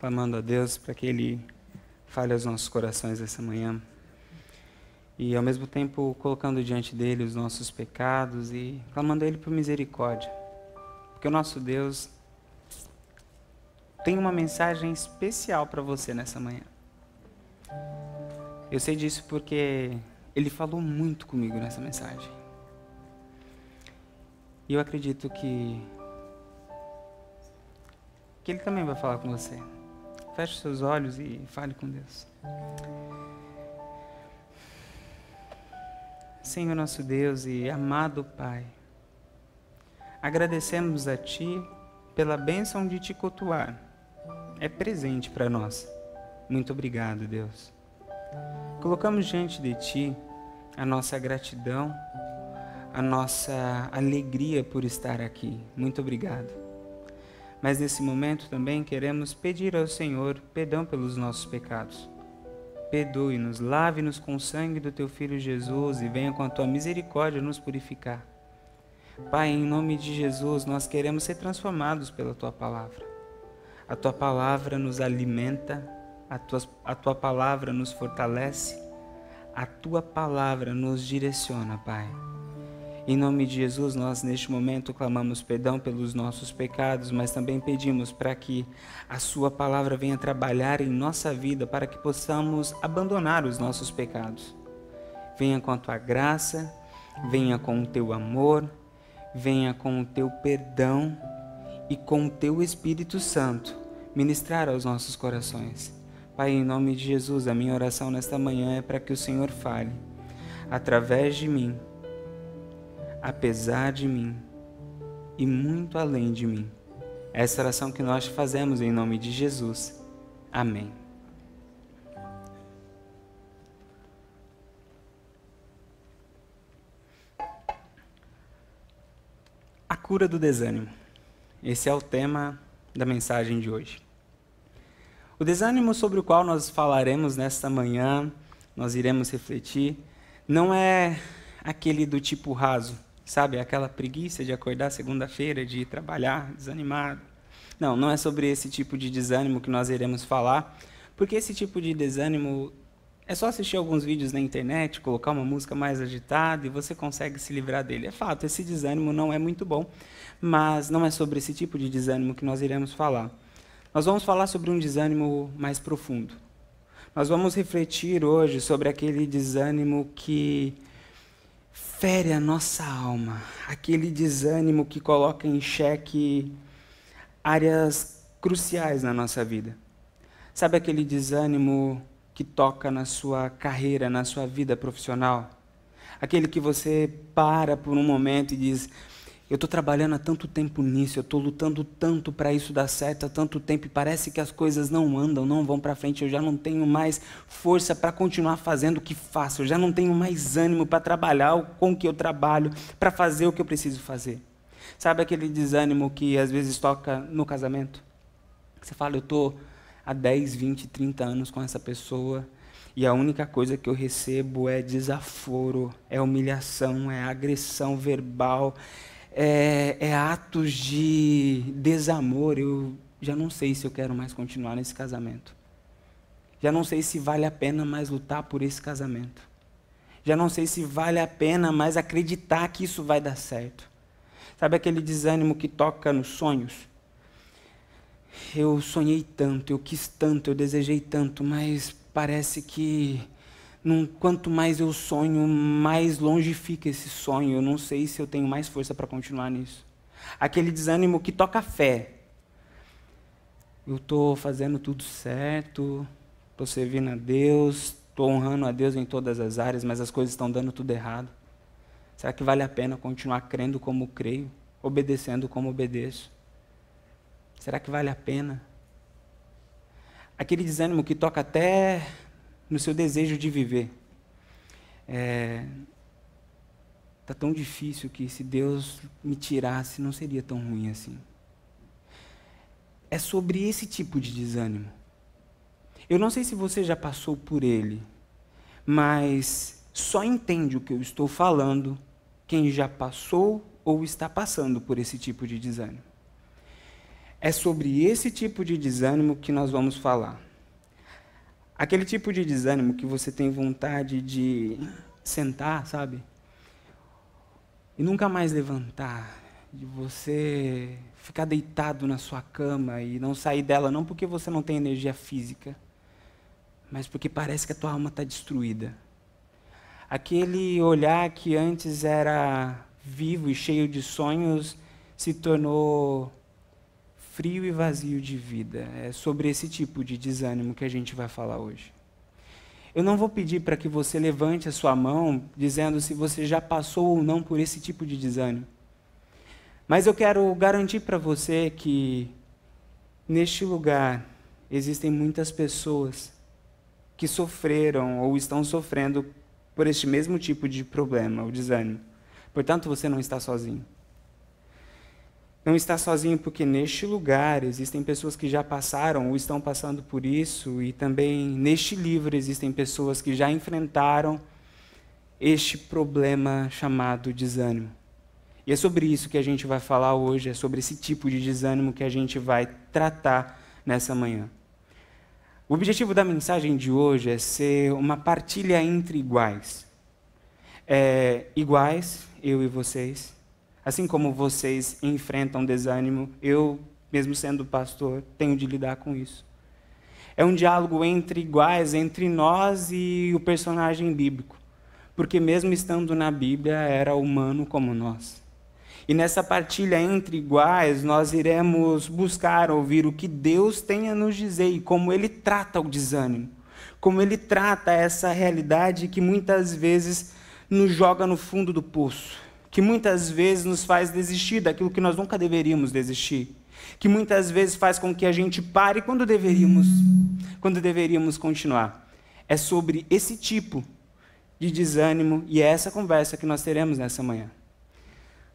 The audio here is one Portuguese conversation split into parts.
clamando a Deus para que Ele fale aos nossos corações essa manhã. E ao mesmo tempo colocando diante dele os nossos pecados e clamando a Ele por misericórdia. Porque o nosso Deus tem uma mensagem especial para você nessa manhã. Eu sei disso porque Ele falou muito comigo nessa mensagem. E eu acredito que que Ele também vai falar com você. Feche seus olhos e fale com Deus. Senhor nosso Deus e amado Pai, agradecemos a Ti pela bênção de te cultuar. É presente para nós. Muito obrigado, Deus. Colocamos diante de Ti a nossa gratidão, a nossa alegria por estar aqui. Muito obrigado. Mas nesse momento também queremos pedir ao Senhor perdão pelos nossos pecados. Perdoe-nos, lave-nos com o sangue do teu filho Jesus e venha com a tua misericórdia nos purificar. Pai, em nome de Jesus, nós queremos ser transformados pela tua palavra. A tua palavra nos alimenta, a tua, a tua palavra nos fortalece, a tua palavra nos direciona, Pai. Em nome de Jesus, nós neste momento clamamos perdão pelos nossos pecados, mas também pedimos para que a Sua palavra venha trabalhar em nossa vida para que possamos abandonar os nossos pecados. Venha com a Tua graça, venha com o Teu amor, venha com o Teu perdão e com o Teu Espírito Santo ministrar aos nossos corações. Pai, em nome de Jesus, a minha oração nesta manhã é para que o Senhor fale através de mim apesar de mim e muito além de mim. Essa oração que nós fazemos em nome de Jesus. Amém. A cura do desânimo. Esse é o tema da mensagem de hoje. O desânimo sobre o qual nós falaremos nesta manhã, nós iremos refletir, não é aquele do tipo raso, Sabe, aquela preguiça de acordar segunda-feira, de ir trabalhar desanimado. Não, não é sobre esse tipo de desânimo que nós iremos falar, porque esse tipo de desânimo é só assistir alguns vídeos na internet, colocar uma música mais agitada e você consegue se livrar dele. É fato, esse desânimo não é muito bom, mas não é sobre esse tipo de desânimo que nós iremos falar. Nós vamos falar sobre um desânimo mais profundo. Nós vamos refletir hoje sobre aquele desânimo que fere a nossa alma, aquele desânimo que coloca em xeque áreas cruciais na nossa vida. Sabe aquele desânimo que toca na sua carreira, na sua vida profissional? Aquele que você para por um momento e diz: eu estou trabalhando há tanto tempo nisso, eu estou lutando tanto para isso dar certo há tanto tempo e parece que as coisas não andam, não vão para frente. Eu já não tenho mais força para continuar fazendo o que faço, eu já não tenho mais ânimo para trabalhar com o que eu trabalho, para fazer o que eu preciso fazer. Sabe aquele desânimo que às vezes toca no casamento? Você fala, eu estou há 10, 20, 30 anos com essa pessoa e a única coisa que eu recebo é desaforo, é humilhação, é agressão verbal, é, é atos de desamor, eu já não sei se eu quero mais continuar nesse casamento. Já não sei se vale a pena mais lutar por esse casamento. Já não sei se vale a pena mais acreditar que isso vai dar certo. Sabe aquele desânimo que toca nos sonhos? Eu sonhei tanto, eu quis tanto, eu desejei tanto, mas parece que num, quanto mais eu sonho, mais longe fica esse sonho. Eu não sei se eu tenho mais força para continuar nisso. Aquele desânimo que toca fé. Eu estou fazendo tudo certo, estou servindo a Deus, estou honrando a Deus em todas as áreas, mas as coisas estão dando tudo errado. Será que vale a pena continuar crendo como creio, obedecendo como obedeço? Será que vale a pena? Aquele desânimo que toca até no seu desejo de viver. É, tá tão difícil que se Deus me tirasse não seria tão ruim assim. É sobre esse tipo de desânimo. Eu não sei se você já passou por ele, mas só entende o que eu estou falando quem já passou ou está passando por esse tipo de desânimo. É sobre esse tipo de desânimo que nós vamos falar. Aquele tipo de desânimo que você tem vontade de sentar, sabe? E nunca mais levantar. De você ficar deitado na sua cama e não sair dela, não porque você não tem energia física, mas porque parece que a tua alma está destruída. Aquele olhar que antes era vivo e cheio de sonhos se tornou frio e vazio de vida. É sobre esse tipo de desânimo que a gente vai falar hoje. Eu não vou pedir para que você levante a sua mão dizendo se você já passou ou não por esse tipo de desânimo. Mas eu quero garantir para você que neste lugar existem muitas pessoas que sofreram ou estão sofrendo por este mesmo tipo de problema, o desânimo. Portanto, você não está sozinho. Não está sozinho porque neste lugar existem pessoas que já passaram ou estão passando por isso, e também neste livro existem pessoas que já enfrentaram este problema chamado desânimo. E é sobre isso que a gente vai falar hoje, é sobre esse tipo de desânimo que a gente vai tratar nessa manhã. O objetivo da mensagem de hoje é ser uma partilha entre iguais. É, iguais, eu e vocês Assim como vocês enfrentam desânimo, eu, mesmo sendo pastor, tenho de lidar com isso. É um diálogo entre iguais, entre nós e o personagem bíblico. Porque, mesmo estando na Bíblia, era humano como nós. E nessa partilha entre iguais, nós iremos buscar ouvir o que Deus tem a nos dizer e como Ele trata o desânimo. Como Ele trata essa realidade que muitas vezes nos joga no fundo do poço que muitas vezes nos faz desistir daquilo que nós nunca deveríamos desistir, que muitas vezes faz com que a gente pare quando deveríamos, quando deveríamos continuar. É sobre esse tipo de desânimo e é essa conversa que nós teremos nessa manhã.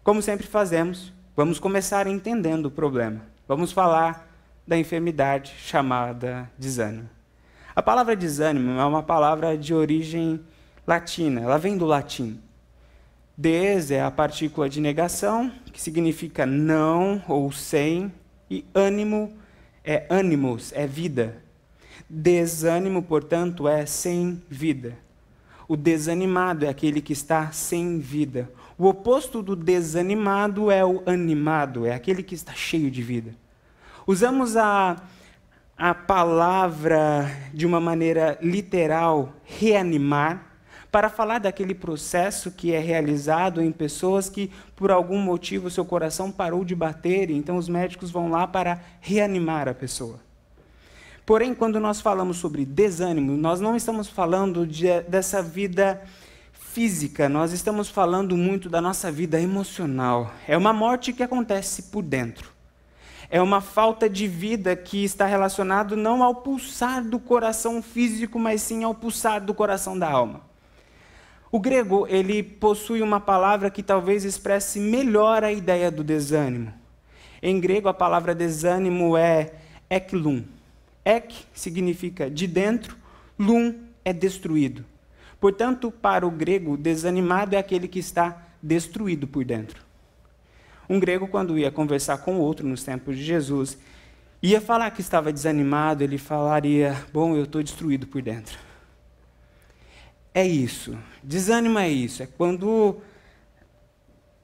Como sempre fazemos, vamos começar entendendo o problema. Vamos falar da enfermidade chamada desânimo. A palavra desânimo é uma palavra de origem latina, ela vem do latim. Des é a partícula de negação, que significa não ou sem, e ânimo é ânimos, é vida. Desânimo, portanto, é sem vida. O desanimado é aquele que está sem vida. O oposto do desanimado é o animado, é aquele que está cheio de vida. Usamos a, a palavra de uma maneira literal, reanimar, para falar daquele processo que é realizado em pessoas que, por algum motivo, seu coração parou de bater, e então os médicos vão lá para reanimar a pessoa. Porém, quando nós falamos sobre desânimo, nós não estamos falando de, dessa vida física, nós estamos falando muito da nossa vida emocional. É uma morte que acontece por dentro. É uma falta de vida que está relacionado não ao pulsar do coração físico, mas sim ao pulsar do coração da alma. O grego, ele possui uma palavra que talvez expresse melhor a ideia do desânimo. Em grego, a palavra desânimo é eklum. Ek significa de dentro, lum é destruído. Portanto, para o grego, desanimado é aquele que está destruído por dentro. Um grego, quando ia conversar com outro nos tempos de Jesus, ia falar que estava desanimado, ele falaria: Bom, eu estou destruído por dentro é isso. Desânimo é isso. É quando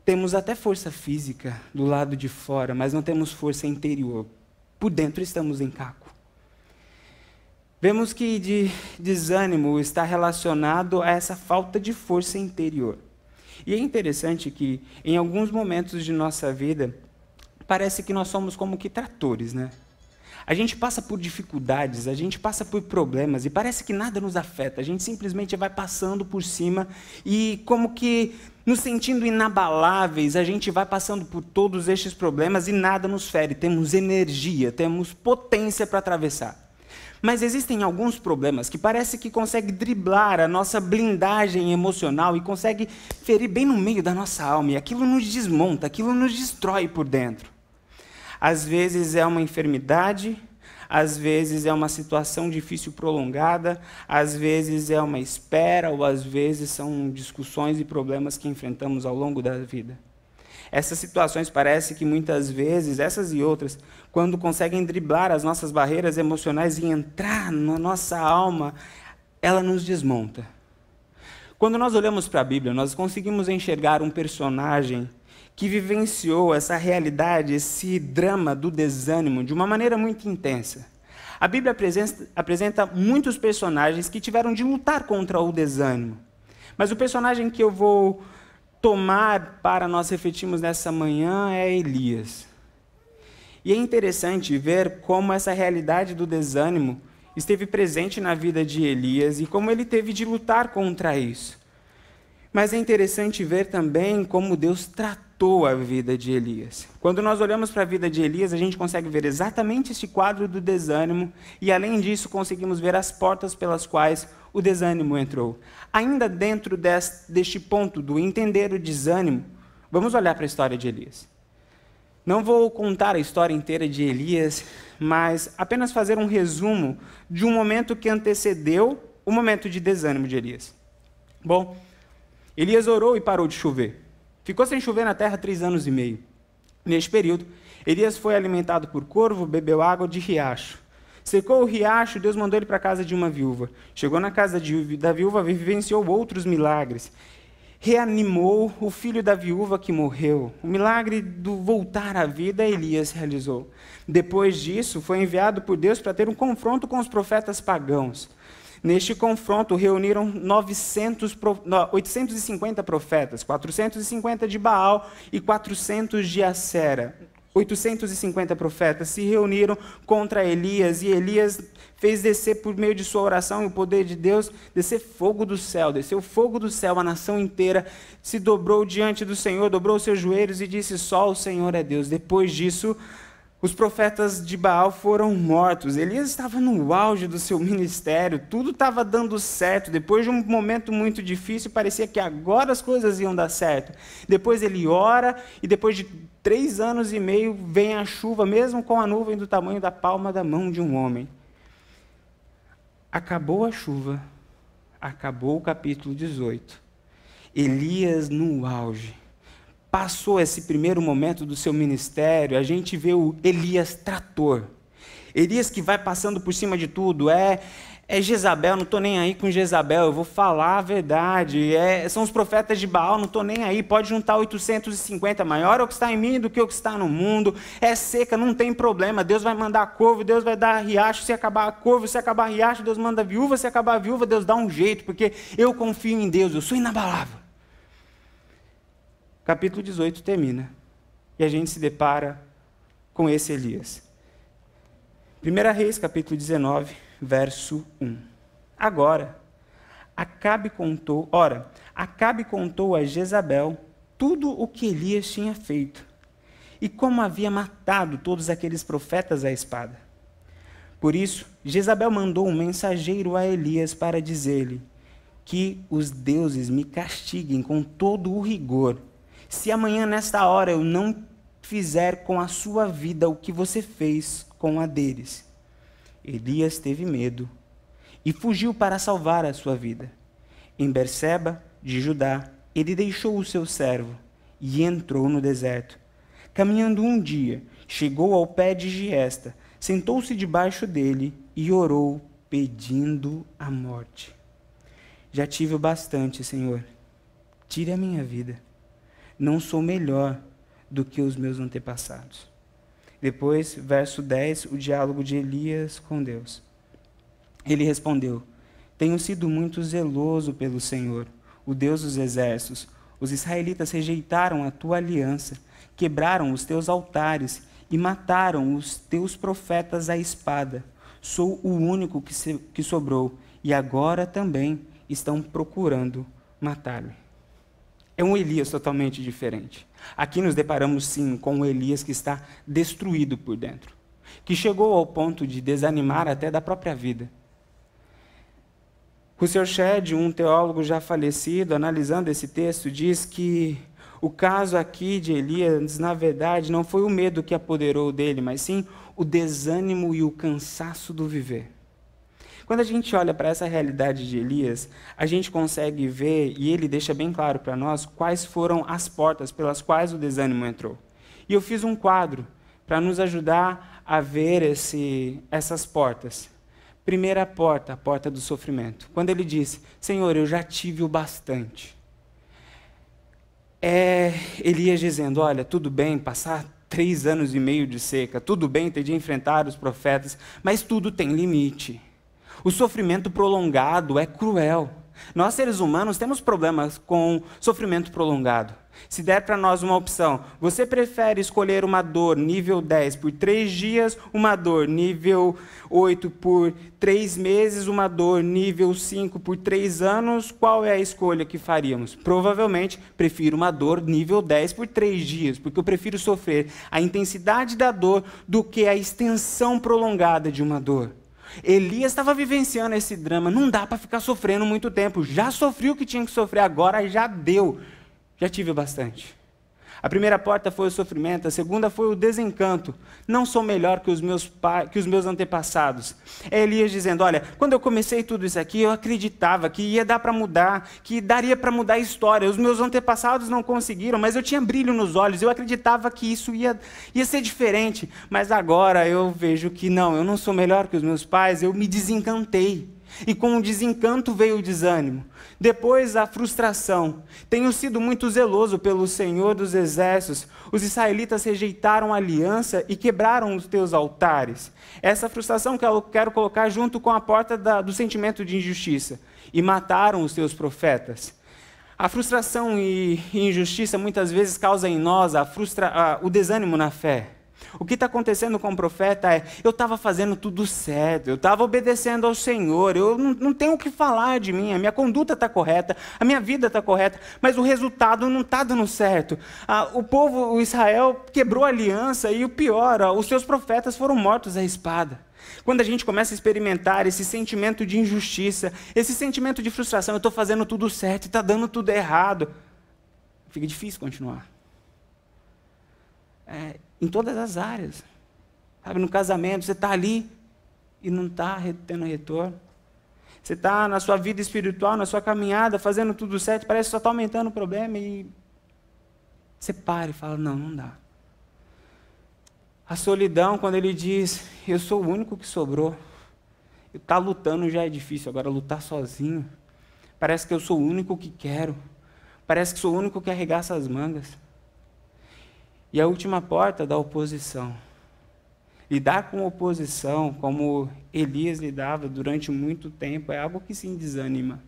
temos até força física do lado de fora, mas não temos força interior. Por dentro estamos em caco. Vemos que de desânimo está relacionado a essa falta de força interior. E é interessante que, em alguns momentos de nossa vida, parece que nós somos como que tratores, né? A gente passa por dificuldades, a gente passa por problemas e parece que nada nos afeta. A gente simplesmente vai passando por cima e, como que nos sentindo inabaláveis, a gente vai passando por todos estes problemas e nada nos fere. Temos energia, temos potência para atravessar. Mas existem alguns problemas que parece que consegue driblar a nossa blindagem emocional e consegue ferir bem no meio da nossa alma. E aquilo nos desmonta, aquilo nos destrói por dentro. Às vezes é uma enfermidade, às vezes é uma situação difícil prolongada, às vezes é uma espera, ou às vezes são discussões e problemas que enfrentamos ao longo da vida. Essas situações parece que muitas vezes, essas e outras, quando conseguem driblar as nossas barreiras emocionais e entrar na nossa alma, ela nos desmonta. Quando nós olhamos para a Bíblia, nós conseguimos enxergar um personagem que vivenciou essa realidade, esse drama do desânimo de uma maneira muito intensa. A Bíblia apresenta, muitos personagens que tiveram de lutar contra o desânimo. Mas o personagem que eu vou tomar para nós refletirmos nessa manhã é Elias. E é interessante ver como essa realidade do desânimo esteve presente na vida de Elias e como ele teve de lutar contra isso. Mas é interessante ver também como Deus tratou a vida de Elias. Quando nós olhamos para a vida de Elias, a gente consegue ver exatamente esse quadro do desânimo e, além disso, conseguimos ver as portas pelas quais o desânimo entrou. Ainda dentro deste ponto do entender o desânimo, vamos olhar para a história de Elias. Não vou contar a história inteira de Elias, mas apenas fazer um resumo de um momento que antecedeu o momento de desânimo de Elias. Bom, Elias orou e parou de chover. Ficou sem chover na terra três anos e meio. Neste período, Elias foi alimentado por corvo, bebeu água de riacho. Secou o riacho, Deus mandou ele para a casa de uma viúva. Chegou na casa de, da viúva, vivenciou outros milagres. Reanimou o filho da viúva que morreu. O milagre do voltar à vida, Elias realizou. Depois disso, foi enviado por Deus para ter um confronto com os profetas pagãos. Neste confronto, reuniram 900, 850 profetas, 450 de Baal e 400 de Acera. 850 profetas se reuniram contra Elias e Elias fez descer por meio de sua oração e o poder de Deus, descer fogo do céu, desceu fogo do céu, a nação inteira se dobrou diante do Senhor, dobrou seus joelhos e disse: Só o Senhor é Deus. Depois disso, os profetas de Baal foram mortos. Elias estava no auge do seu ministério, tudo estava dando certo. Depois de um momento muito difícil, parecia que agora as coisas iam dar certo. Depois ele ora, e depois de três anos e meio vem a chuva, mesmo com a nuvem do tamanho da palma da mão de um homem. Acabou a chuva, acabou o capítulo 18. Elias no auge passou esse primeiro momento do seu ministério, a gente vê o Elias trator. Elias que vai passando por cima de tudo, é é Jezabel, não estou nem aí com Jezabel, eu vou falar a verdade. É, são os profetas de Baal, não estou nem aí. Pode juntar 850, maior é o que está em mim do que o que está no mundo. É seca, não tem problema. Deus vai mandar corvo, Deus vai dar riacho. Se acabar corvo, se acabar riacho, Deus manda viúva. Se acabar viúva, Deus dá um jeito, porque eu confio em Deus, eu sou inabalável capítulo 18 termina. E a gente se depara com esse Elias. 1 Reis, capítulo 19, verso 1. Agora, Acabe contou, ora, Acabe contou a Jezabel tudo o que Elias tinha feito e como havia matado todos aqueles profetas à espada. Por isso, Jezabel mandou um mensageiro a Elias para dizer-lhe que os deuses me castiguem com todo o rigor se amanhã, nesta hora, eu não fizer com a sua vida o que você fez com a deles. Elias teve medo e fugiu para salvar a sua vida. Em Berseba, de Judá, ele deixou o seu servo e entrou no deserto. Caminhando um dia, chegou ao pé de Giesta, sentou-se debaixo dele e orou, pedindo a morte. Já tive o bastante, Senhor. Tire a minha vida não sou melhor do que os meus antepassados. Depois, verso 10, o diálogo de Elias com Deus. Ele respondeu: Tenho sido muito zeloso pelo Senhor, o Deus dos exércitos. Os israelitas rejeitaram a tua aliança, quebraram os teus altares e mataram os teus profetas à espada. Sou o único que, se, que sobrou, e agora também estão procurando matar-me. É um Elias totalmente diferente. Aqui nos deparamos sim com um Elias que está destruído por dentro, que chegou ao ponto de desanimar até da própria vida. O Sr. Shedd, um teólogo já falecido, analisando esse texto, diz que o caso aqui de Elias, na verdade, não foi o medo que apoderou dele, mas sim o desânimo e o cansaço do viver. Quando a gente olha para essa realidade de Elias, a gente consegue ver, e ele deixa bem claro para nós, quais foram as portas pelas quais o desânimo entrou. E eu fiz um quadro para nos ajudar a ver esse, essas portas. Primeira porta, a porta do sofrimento. Quando ele disse: Senhor, eu já tive o bastante. É Elias dizendo: Olha, tudo bem passar três anos e meio de seca, tudo bem ter de enfrentar os profetas, mas tudo tem limite. O sofrimento prolongado é cruel. Nós, seres humanos, temos problemas com sofrimento prolongado. Se der para nós uma opção, você prefere escolher uma dor nível 10 por 3 dias, uma dor nível 8 por 3 meses, uma dor nível 5 por 3 anos, qual é a escolha que faríamos? Provavelmente prefiro uma dor nível 10 por 3 dias, porque eu prefiro sofrer a intensidade da dor do que a extensão prolongada de uma dor. Elias estava vivenciando esse drama, não dá para ficar sofrendo muito tempo. Já sofri o que tinha que sofrer, agora já deu. Já tive bastante. A primeira porta foi o sofrimento, a segunda foi o desencanto. Não sou melhor que os meus, que os meus antepassados. É Elias dizendo: Olha, quando eu comecei tudo isso aqui, eu acreditava que ia dar para mudar, que daria para mudar a história. Os meus antepassados não conseguiram, mas eu tinha brilho nos olhos, eu acreditava que isso ia, ia ser diferente. Mas agora eu vejo que não, eu não sou melhor que os meus pais, eu me desencantei. E com o desencanto veio o desânimo. Depois a frustração. Tenho sido muito zeloso pelo Senhor dos Exércitos. Os israelitas rejeitaram a aliança e quebraram os teus altares. Essa frustração que eu quero colocar junto com a porta da, do sentimento de injustiça. E mataram os teus profetas. A frustração e injustiça muitas vezes causa em nós a frustra, a, o desânimo na fé. O que está acontecendo com o profeta é: eu estava fazendo tudo certo, eu estava obedecendo ao Senhor, eu não, não tenho o que falar de mim, a minha conduta está correta, a minha vida está correta, mas o resultado não está dando certo. Ah, o povo, o Israel, quebrou a aliança e o pior, os seus profetas foram mortos à espada. Quando a gente começa a experimentar esse sentimento de injustiça, esse sentimento de frustração, eu estou fazendo tudo certo e está dando tudo errado, fica difícil continuar. É, em todas as áreas. Sabe, no casamento, você está ali e não está tendo retorno. Você está na sua vida espiritual, na sua caminhada, fazendo tudo certo, parece que só está aumentando o problema e você para e fala: não, não dá. A solidão, quando ele diz: eu sou o único que sobrou. Estar tá lutando já é difícil, agora lutar sozinho. Parece que eu sou o único que quero. Parece que sou o único que arregaça as mangas. E a última porta da oposição. Lidar com oposição, como Elias lidava durante muito tempo, é algo que sim desanima.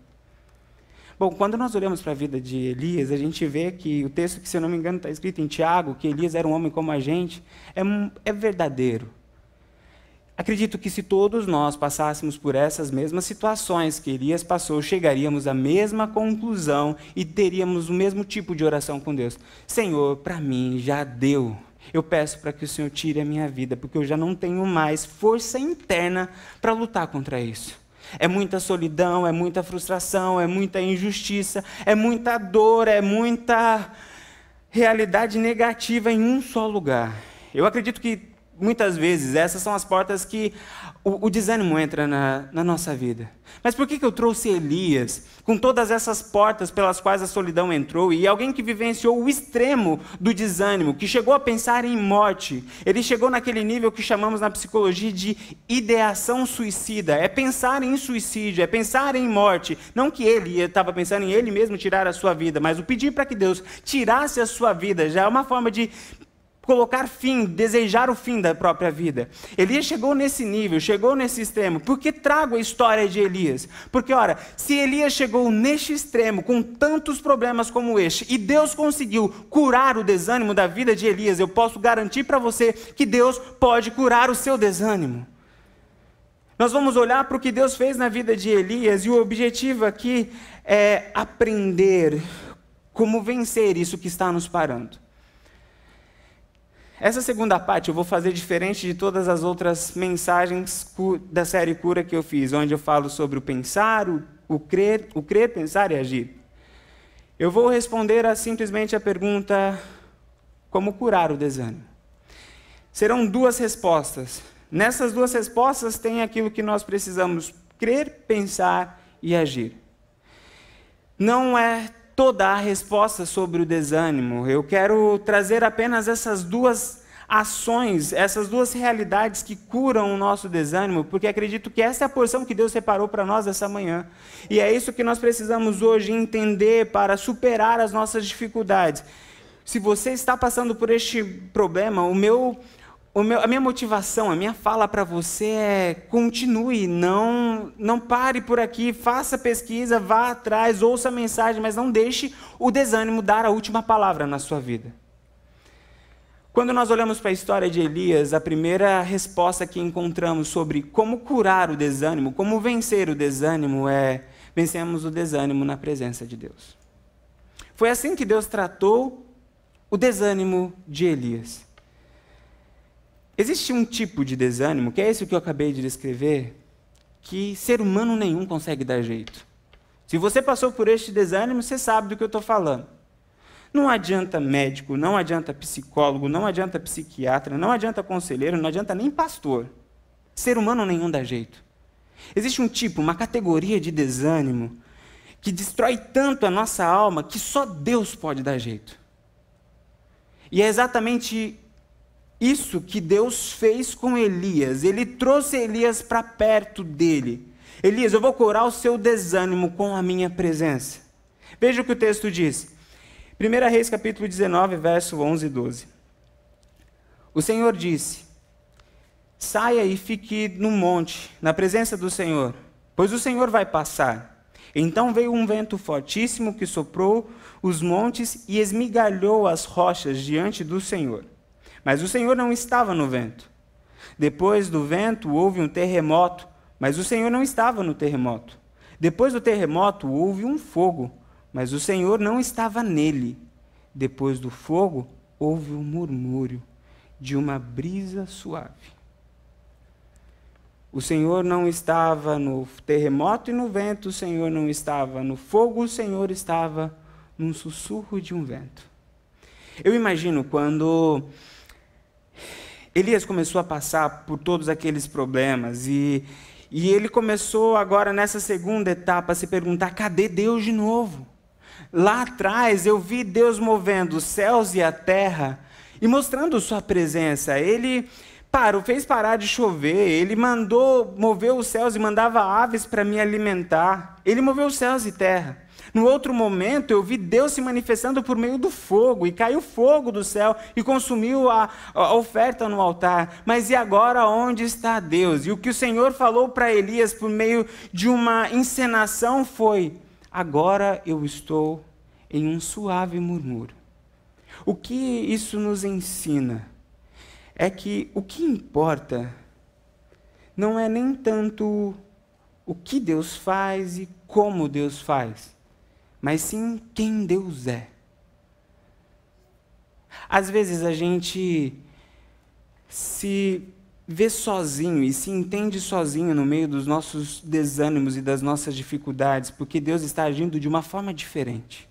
Bom, quando nós olhamos para a vida de Elias, a gente vê que o texto que, se eu não me engano, está escrito em Tiago, que Elias era um homem como a gente, é, é verdadeiro. Acredito que se todos nós passássemos por essas mesmas situações que Elias passou, chegaríamos à mesma conclusão e teríamos o mesmo tipo de oração com Deus. Senhor, para mim já deu. Eu peço para que o Senhor tire a minha vida, porque eu já não tenho mais força interna para lutar contra isso. É muita solidão, é muita frustração, é muita injustiça, é muita dor, é muita realidade negativa em um só lugar. Eu acredito que muitas vezes essas são as portas que o, o desânimo entra na, na, nossa vida. Mas por que, que eu trouxe Elias com todas essas portas pelas quais a solidão entrou e alguém que vivenciou o extremo do desânimo, que chegou a pensar em morte? Ele chegou naquele nível que chamamos na psicologia de ideação suicida. É pensar em suicídio, é pensar em morte. Não que ele estava pensando em ele mesmo tirar a sua vida, mas o pedir para que Deus tirasse a sua vida já é uma forma de colocar fim, desejar o fim da própria vida. Elias chegou nesse nível, chegou nesse extremo. Por que trago a história de Elias? Porque, ora, se Elias chegou neste extremo, com tantos problemas como este, e Deus conseguiu curar o desânimo da vida de Elias, eu posso garantir para você que Deus pode curar o seu desânimo. Nós vamos olhar para o que Deus fez na vida de Elias, e o objetivo aqui é aprender como vencer isso que está nos parando. Essa segunda parte eu vou fazer diferente de todas as outras mensagens da série Cura que eu fiz, onde eu falo sobre o pensar, o, o crer, o crer, pensar e agir. Eu vou responder a, simplesmente a pergunta: como curar o desânimo? Serão duas respostas. Nessas duas respostas tem aquilo que nós precisamos crer, pensar e agir. Não é toda a resposta sobre o desânimo. Eu quero trazer apenas essas duas ações, essas duas realidades que curam o nosso desânimo, porque acredito que essa é a porção que Deus separou para nós essa manhã. E é isso que nós precisamos hoje entender para superar as nossas dificuldades. Se você está passando por este problema, o meu meu, a minha motivação, a minha fala para você é continue, não, não pare por aqui, faça pesquisa, vá atrás, ouça a mensagem, mas não deixe o desânimo dar a última palavra na sua vida. Quando nós olhamos para a história de Elias, a primeira resposta que encontramos sobre como curar o desânimo, como vencer o desânimo, é vencemos o desânimo na presença de Deus. Foi assim que Deus tratou o desânimo de Elias. Existe um tipo de desânimo, que é esse que eu acabei de descrever, que ser humano nenhum consegue dar jeito. Se você passou por este desânimo, você sabe do que eu estou falando. Não adianta médico, não adianta psicólogo, não adianta psiquiatra, não adianta conselheiro, não adianta nem pastor. Ser humano nenhum dá jeito. Existe um tipo, uma categoria de desânimo que destrói tanto a nossa alma que só Deus pode dar jeito. E é exatamente isso que Deus fez com Elias. Ele trouxe Elias para perto dele. Elias, eu vou curar o seu desânimo com a minha presença. Veja o que o texto diz. 1 Reis capítulo 19, verso 11 e 12. O Senhor disse: Saia e fique no monte, na presença do Senhor, pois o Senhor vai passar. Então veio um vento fortíssimo que soprou os montes e esmigalhou as rochas diante do Senhor. Mas o Senhor não estava no vento. Depois do vento houve um terremoto, mas o Senhor não estava no terremoto. Depois do terremoto houve um fogo, mas o Senhor não estava nele. Depois do fogo houve um murmúrio de uma brisa suave. O Senhor não estava no terremoto e no vento, o Senhor não estava no fogo, o Senhor estava num sussurro de um vento. Eu imagino quando Elias começou a passar por todos aqueles problemas e, e ele começou agora nessa segunda etapa a se perguntar: cadê Deus de novo? Lá atrás eu vi Deus movendo os céus e a terra e mostrando sua presença. Ele parou, fez parar de chover, ele mandou mover os céus e mandava aves para me alimentar. Ele moveu os céus e terra. No outro momento, eu vi Deus se manifestando por meio do fogo, e caiu fogo do céu e consumiu a, a oferta no altar. Mas e agora onde está Deus? E o que o Senhor falou para Elias por meio de uma encenação foi: Agora eu estou em um suave murmúrio. O que isso nos ensina é que o que importa não é nem tanto o que Deus faz e como Deus faz, mas sim quem Deus é. Às vezes a gente se vê sozinho e se entende sozinho no meio dos nossos desânimos e das nossas dificuldades, porque Deus está agindo de uma forma diferente.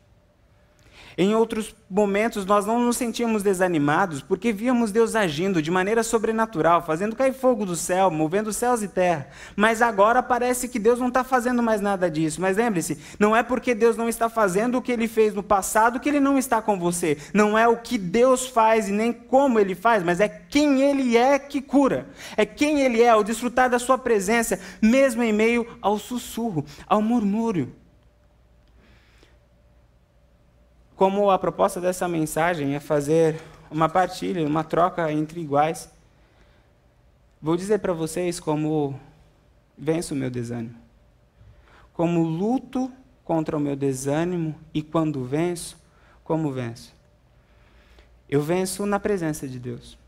Em outros momentos, nós não nos sentíamos desanimados porque víamos Deus agindo de maneira sobrenatural, fazendo cair fogo do céu, movendo céus e terra. Mas agora parece que Deus não está fazendo mais nada disso. Mas lembre-se, não é porque Deus não está fazendo o que ele fez no passado que ele não está com você. Não é o que Deus faz e nem como ele faz, mas é quem ele é que cura. É quem ele é, ao desfrutar da sua presença, mesmo em meio ao sussurro, ao murmúrio. Como a proposta dessa mensagem é fazer uma partilha, uma troca entre iguais, vou dizer para vocês como venço o meu desânimo. Como luto contra o meu desânimo e quando venço, como venço? Eu venço na presença de Deus.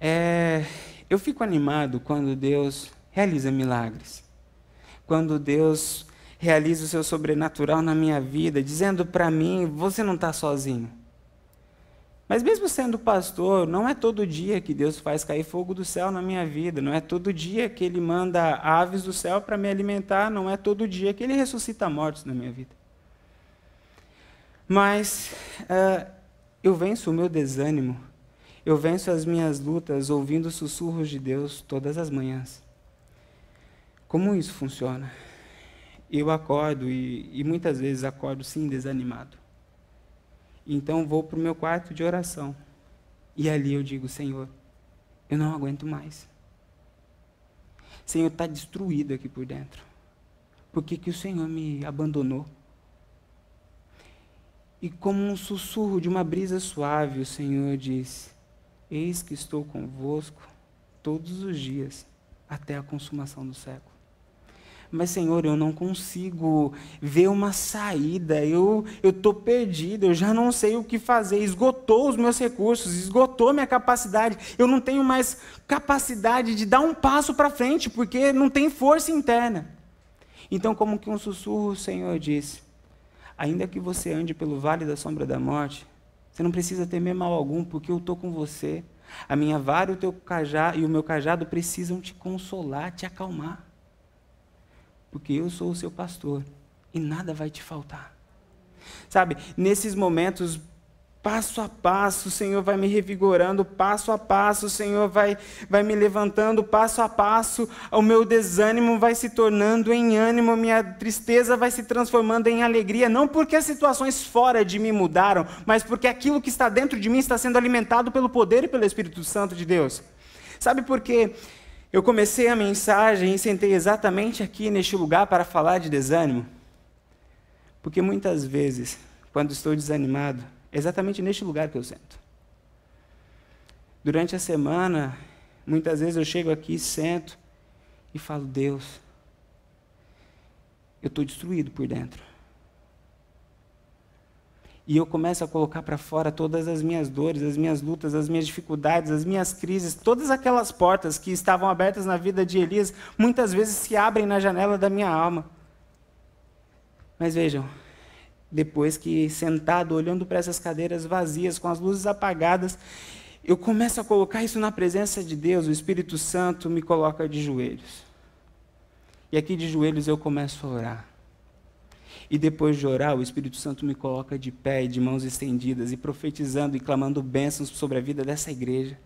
É, eu fico animado quando Deus realiza milagres. Quando Deus realiza o seu sobrenatural na minha vida, dizendo para mim: você não está sozinho. Mas mesmo sendo pastor, não é todo dia que Deus faz cair fogo do céu na minha vida, não é todo dia que Ele manda aves do céu para me alimentar, não é todo dia que Ele ressuscita mortos na minha vida. Mas uh, eu venço o meu desânimo, eu venço as minhas lutas ouvindo sussurros de Deus todas as manhãs. Como isso funciona? Eu acordo e, e muitas vezes acordo sim desanimado. Então vou para o meu quarto de oração. E ali eu digo, Senhor, eu não aguento mais. Senhor, está destruído aqui por dentro. Por que, que o Senhor me abandonou? E como um sussurro de uma brisa suave, o Senhor diz: Eis que estou convosco todos os dias, até a consumação do século. Mas, Senhor, eu não consigo ver uma saída, eu estou perdido, eu já não sei o que fazer, esgotou os meus recursos, esgotou minha capacidade, eu não tenho mais capacidade de dar um passo para frente, porque não tem força interna. Então, como que um sussurro, o Senhor disse: ainda que você ande pelo vale da sombra da morte, você não precisa temer mal algum, porque eu estou com você. A minha vara e o teu cajado, e o meu cajado precisam te consolar, te acalmar. Porque eu sou o seu pastor e nada vai te faltar. Sabe, nesses momentos Passo a passo, o Senhor vai me revigorando, passo a passo, o Senhor vai, vai me levantando, passo a passo, o meu desânimo vai se tornando em ânimo, minha tristeza vai se transformando em alegria, não porque as situações fora de mim mudaram, mas porque aquilo que está dentro de mim está sendo alimentado pelo poder e pelo Espírito Santo de Deus. Sabe por quê? Eu comecei a mensagem e sentei exatamente aqui neste lugar para falar de desânimo? Porque muitas vezes, quando estou desanimado, exatamente neste lugar que eu sento. Durante a semana, muitas vezes eu chego aqui, sento e falo: Deus, eu estou destruído por dentro. E eu começo a colocar para fora todas as minhas dores, as minhas lutas, as minhas dificuldades, as minhas crises, todas aquelas portas que estavam abertas na vida de Elias, muitas vezes se abrem na janela da minha alma. Mas vejam, depois que sentado, olhando para essas cadeiras vazias, com as luzes apagadas, eu começo a colocar isso na presença de Deus, o Espírito Santo me coloca de joelhos. E aqui de joelhos eu começo a orar. E depois de orar, o Espírito Santo me coloca de pé e de mãos estendidas, e profetizando e clamando bênçãos sobre a vida dessa igreja.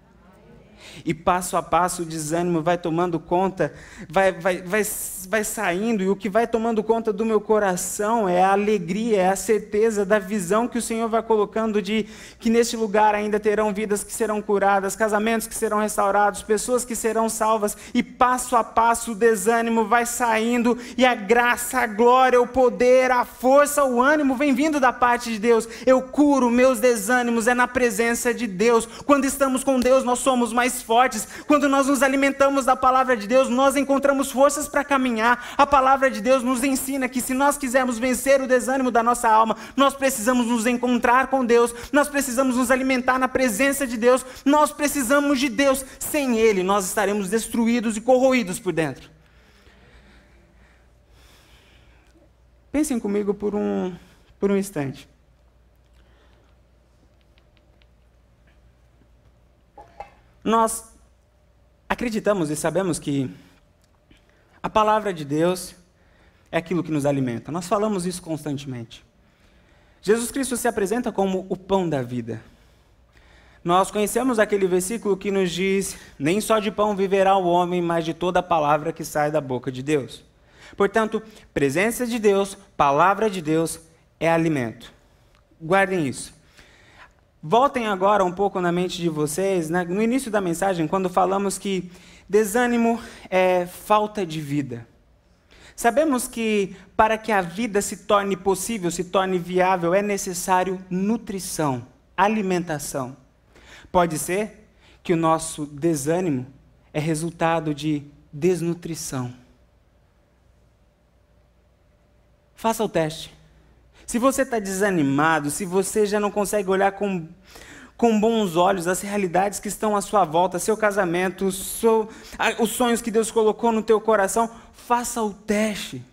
E passo a passo o desânimo vai tomando conta, vai, vai, vai, vai saindo, e o que vai tomando conta do meu coração é a alegria, é a certeza da visão que o Senhor vai colocando de que neste lugar ainda terão vidas que serão curadas, casamentos que serão restaurados, pessoas que serão salvas, e passo a passo o desânimo vai saindo, e a graça, a glória, o poder, a força, o ânimo vem vindo da parte de Deus. Eu curo meus desânimos, é na presença de Deus. Quando estamos com Deus, nós somos mais mais fortes. Quando nós nos alimentamos da palavra de Deus, nós encontramos forças para caminhar. A palavra de Deus nos ensina que se nós quisermos vencer o desânimo da nossa alma, nós precisamos nos encontrar com Deus, nós precisamos nos alimentar na presença de Deus, nós precisamos de Deus. Sem Ele, nós estaremos destruídos e corroídos por dentro. Pensem comigo por um, por um instante. Nós acreditamos e sabemos que a palavra de Deus é aquilo que nos alimenta. Nós falamos isso constantemente. Jesus Cristo se apresenta como o pão da vida. Nós conhecemos aquele versículo que nos diz: Nem só de pão viverá o homem, mas de toda palavra que sai da boca de Deus. Portanto, presença de Deus, palavra de Deus é alimento. Guardem isso. Voltem agora um pouco na mente de vocês, né? no início da mensagem, quando falamos que desânimo é falta de vida. Sabemos que para que a vida se torne possível, se torne viável, é necessário nutrição, alimentação. Pode ser que o nosso desânimo é resultado de desnutrição. Faça o teste. Se você está desanimado, se você já não consegue olhar com, com bons olhos as realidades que estão à sua volta, seu casamento, seu, os sonhos que Deus colocou no teu coração, faça o teste.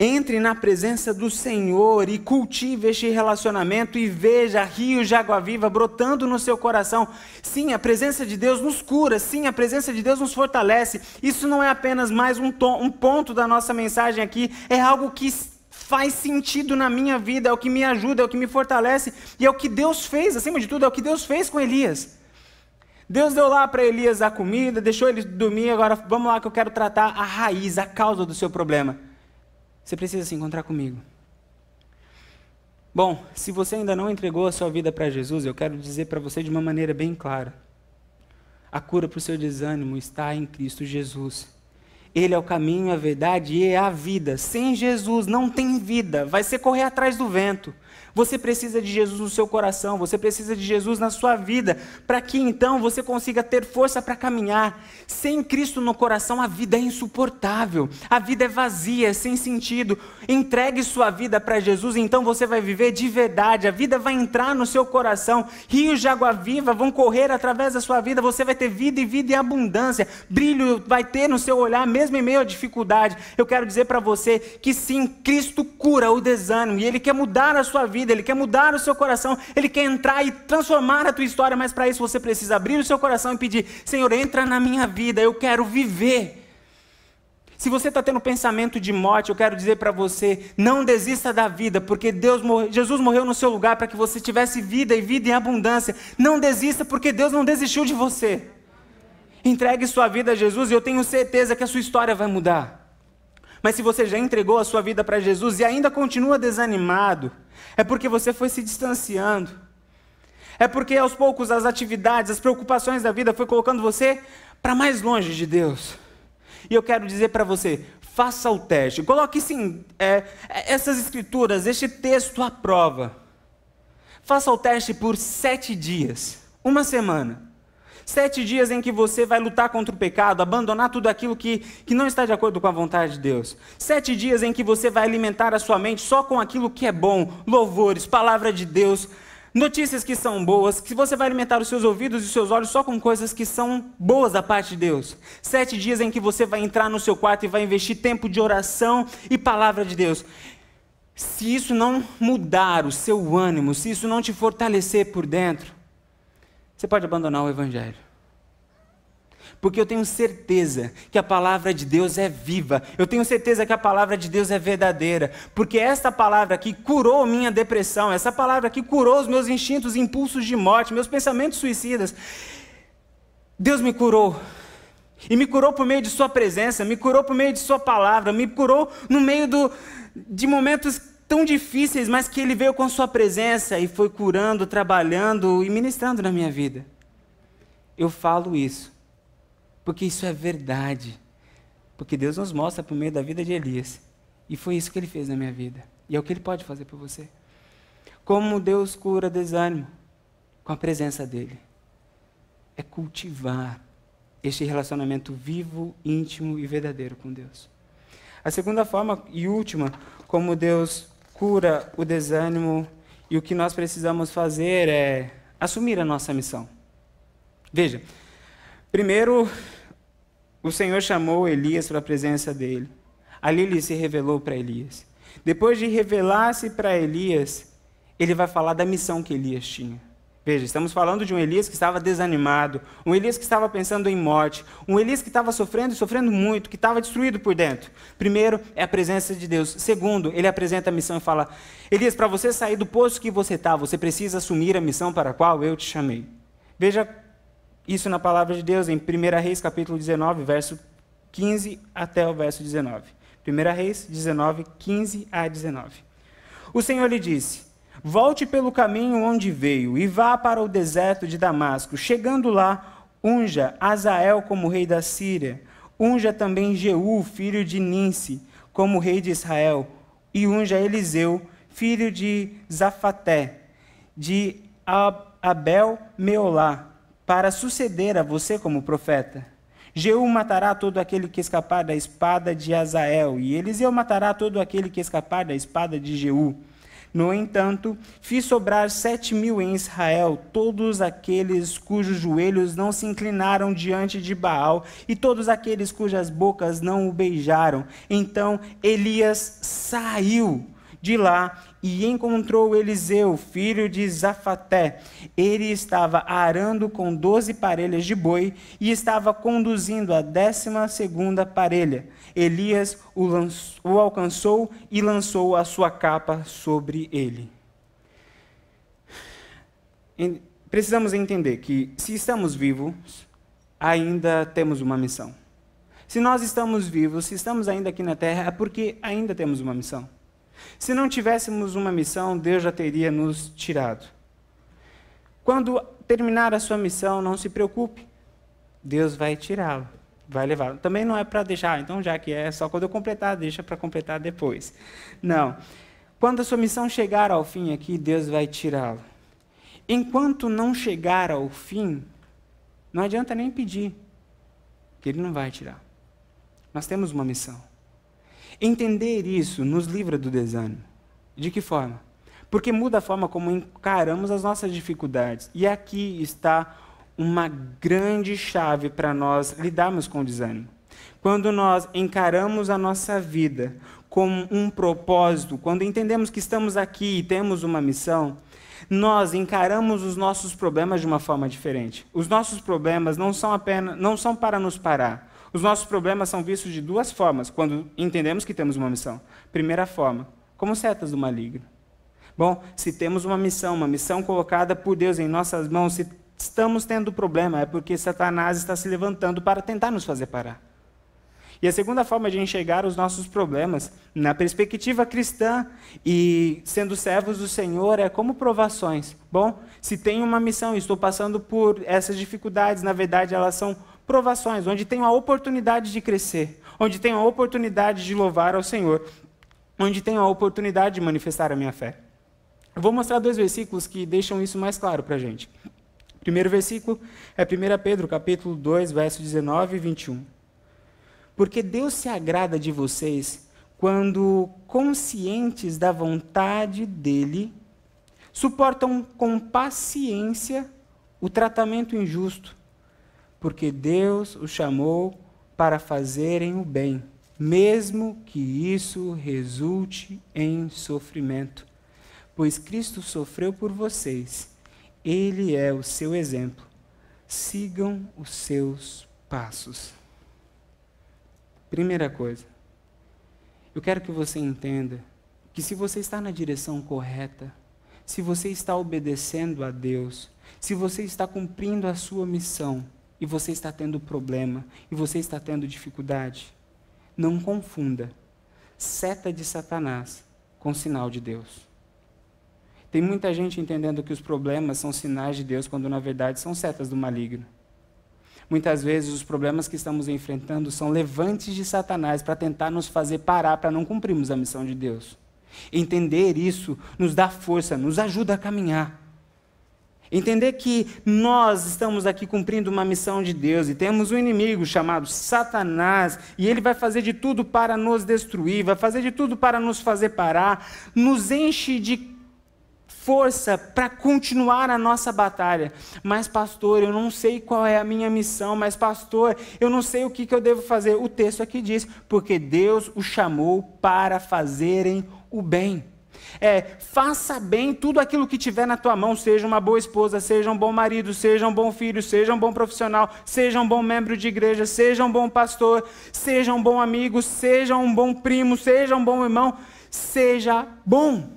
Entre na presença do Senhor e cultive este relacionamento e veja rios de água viva brotando no seu coração. Sim, a presença de Deus nos cura, sim, a presença de Deus nos fortalece. Isso não é apenas mais um, tom, um ponto da nossa mensagem aqui, é algo que faz sentido na minha vida, é o que me ajuda, é o que me fortalece, e é o que Deus fez, acima de tudo, é o que Deus fez com Elias. Deus deu lá para Elias a comida, deixou ele dormir, agora vamos lá que eu quero tratar a raiz, a causa do seu problema. Você precisa se encontrar comigo. Bom, se você ainda não entregou a sua vida para Jesus, eu quero dizer para você de uma maneira bem clara: a cura para o seu desânimo está em Cristo Jesus. Ele é o caminho, a verdade e é a vida. Sem Jesus não tem vida, vai ser correr atrás do vento. Você precisa de Jesus no seu coração, você precisa de Jesus na sua vida, para que então você consiga ter força para caminhar. Sem Cristo no coração, a vida é insuportável, a vida é vazia, sem sentido. Entregue sua vida para Jesus, então você vai viver de verdade, a vida vai entrar no seu coração, rios de água viva vão correr através da sua vida, você vai ter vida e vida em abundância, brilho vai ter no seu olhar, mesmo em meio à dificuldade. Eu quero dizer para você que sim, Cristo cura o desânimo e Ele quer mudar a sua vida vida, Ele quer mudar o seu coração, Ele quer entrar e transformar a tua história, mas para isso você precisa abrir o seu coração e pedir: Senhor, entra na minha vida, eu quero viver. Se você está tendo pensamento de morte, eu quero dizer para você: não desista da vida, porque Deus morre, Jesus morreu no seu lugar para que você tivesse vida e vida em abundância. Não desista, porque Deus não desistiu de você. Entregue sua vida a Jesus e eu tenho certeza que a sua história vai mudar. Mas se você já entregou a sua vida para Jesus e ainda continua desanimado, é porque você foi se distanciando. É porque aos poucos as atividades, as preocupações da vida foi colocando você para mais longe de Deus. E eu quero dizer para você, faça o teste. Coloque sim é, essas escrituras, este texto à prova. Faça o teste por sete dias, uma semana. Sete dias em que você vai lutar contra o pecado, abandonar tudo aquilo que, que não está de acordo com a vontade de Deus. Sete dias em que você vai alimentar a sua mente só com aquilo que é bom, louvores, palavra de Deus, notícias que são boas, que você vai alimentar os seus ouvidos e os seus olhos só com coisas que são boas da parte de Deus. Sete dias em que você vai entrar no seu quarto e vai investir tempo de oração e palavra de Deus. Se isso não mudar o seu ânimo, se isso não te fortalecer por dentro, você pode abandonar o Evangelho. Porque eu tenho certeza que a palavra de Deus é viva. Eu tenho certeza que a palavra de Deus é verdadeira. Porque essa palavra aqui curou minha depressão. Essa palavra aqui curou os meus instintos, impulsos de morte, meus pensamentos suicidas. Deus me curou. E me curou por meio de Sua presença, me curou por meio de Sua palavra, me curou no meio do, de momentos tão difíceis, mas que Ele veio com a Sua presença e foi curando, trabalhando e ministrando na minha vida. Eu falo isso, porque isso é verdade. Porque Deus nos mostra por meio da vida de Elias. E foi isso que Ele fez na minha vida. E é o que Ele pode fazer por você. Como Deus cura desânimo? Com a presença dEle. É cultivar este relacionamento vivo, íntimo e verdadeiro com Deus. A segunda forma e última, como Deus cura o desânimo e o que nós precisamos fazer é assumir a nossa missão. Veja, primeiro o Senhor chamou Elias para a presença dele. Ali ele se revelou para Elias. Depois de revelar-se para Elias, ele vai falar da missão que Elias tinha. Veja, estamos falando de um Elias que estava desanimado, um Elias que estava pensando em morte, um Elias que estava sofrendo e sofrendo muito, que estava destruído por dentro. Primeiro, é a presença de Deus. Segundo, ele apresenta a missão e fala: Elias, para você sair do poço que você está, você precisa assumir a missão para a qual eu te chamei. Veja isso na palavra de Deus, em 1 Reis, capítulo 19, verso 15 até o verso 19. 1 Reis 19, 15 a 19. O Senhor lhe disse: Volte pelo caminho onde veio e vá para o deserto de Damasco. Chegando lá, unja Azael como rei da Síria. Unja também Jeú, filho de Ninsi, como rei de Israel. E unja Eliseu, filho de Zafaté, de Abel Meolá, para suceder a você como profeta. Jeú matará todo aquele que escapar da espada de Azael, e Eliseu matará todo aquele que escapar da espada de Jeú. No entanto, fiz sobrar sete mil em Israel, todos aqueles cujos joelhos não se inclinaram diante de Baal, e todos aqueles cujas bocas não o beijaram. Então Elias saiu de lá e encontrou Eliseu, filho de Zafaté. Ele estava arando com doze parelhas de boi e estava conduzindo a décima segunda parelha. Elias o, o alcançou e lançou a sua capa sobre ele. precisamos entender que se estamos vivos, ainda temos uma missão. Se nós estamos vivos, se estamos ainda aqui na terra, é porque ainda temos uma missão. Se não tivéssemos uma missão, Deus já teria nos tirado. Quando terminar a sua missão, não se preocupe. Deus vai tirá-lo, vai levá-lo. Também não é para deixar, ah, então já que é só quando eu completar, deixa para completar depois. Não. Quando a sua missão chegar ao fim aqui, Deus vai tirá-lo. Enquanto não chegar ao fim, não adianta nem pedir, que Ele não vai tirar. Nós temos uma missão. Entender isso nos livra do desânimo. De que forma? Porque muda a forma como encaramos as nossas dificuldades. E aqui está uma grande chave para nós lidarmos com o desânimo. Quando nós encaramos a nossa vida como um propósito, quando entendemos que estamos aqui e temos uma missão, nós encaramos os nossos problemas de uma forma diferente. Os nossos problemas não são apenas não são para nos parar. Os nossos problemas são vistos de duas formas quando entendemos que temos uma missão. Primeira forma, como setas do maligno. Bom, se temos uma missão, uma missão colocada por Deus em nossas mãos, se estamos tendo problema, é porque Satanás está se levantando para tentar nos fazer parar. E a segunda forma de enxergar os nossos problemas, na perspectiva cristã e sendo servos do Senhor, é como provações. Bom, se tenho uma missão e estou passando por essas dificuldades, na verdade elas são provações, onde tenho a oportunidade de crescer, onde tenho a oportunidade de louvar ao Senhor, onde tenho a oportunidade de manifestar a minha fé. Eu vou mostrar dois versículos que deixam isso mais claro para a gente. Primeiro versículo é 1 Pedro, capítulo 2, versos 19 e 21. Porque Deus se agrada de vocês quando, conscientes da vontade dEle, suportam com paciência o tratamento injusto, porque Deus os chamou para fazerem o bem, mesmo que isso resulte em sofrimento pois Cristo sofreu por vocês. Ele é o seu exemplo. Sigam os seus passos. Primeira coisa, eu quero que você entenda que se você está na direção correta, se você está obedecendo a Deus, se você está cumprindo a sua missão e você está tendo problema e você está tendo dificuldade, não confunda seta de Satanás com sinal de Deus. Tem muita gente entendendo que os problemas são sinais de Deus, quando na verdade são setas do maligno. Muitas vezes os problemas que estamos enfrentando são levantes de Satanás para tentar nos fazer parar para não cumprirmos a missão de Deus. Entender isso nos dá força, nos ajuda a caminhar. Entender que nós estamos aqui cumprindo uma missão de Deus e temos um inimigo chamado Satanás, e ele vai fazer de tudo para nos destruir, vai fazer de tudo para nos fazer parar, nos enche de força para continuar a nossa batalha. Mas, pastor, eu não sei qual é a minha missão, mas, pastor, eu não sei o que, que eu devo fazer. O texto aqui diz: porque Deus o chamou para fazerem o bem. É, faça bem tudo aquilo que tiver na tua mão, seja uma boa esposa, seja um bom marido, seja um bom filho, seja um bom profissional, seja um bom membro de igreja, seja um bom pastor, seja um bom amigo, seja um bom primo, seja um bom irmão, seja bom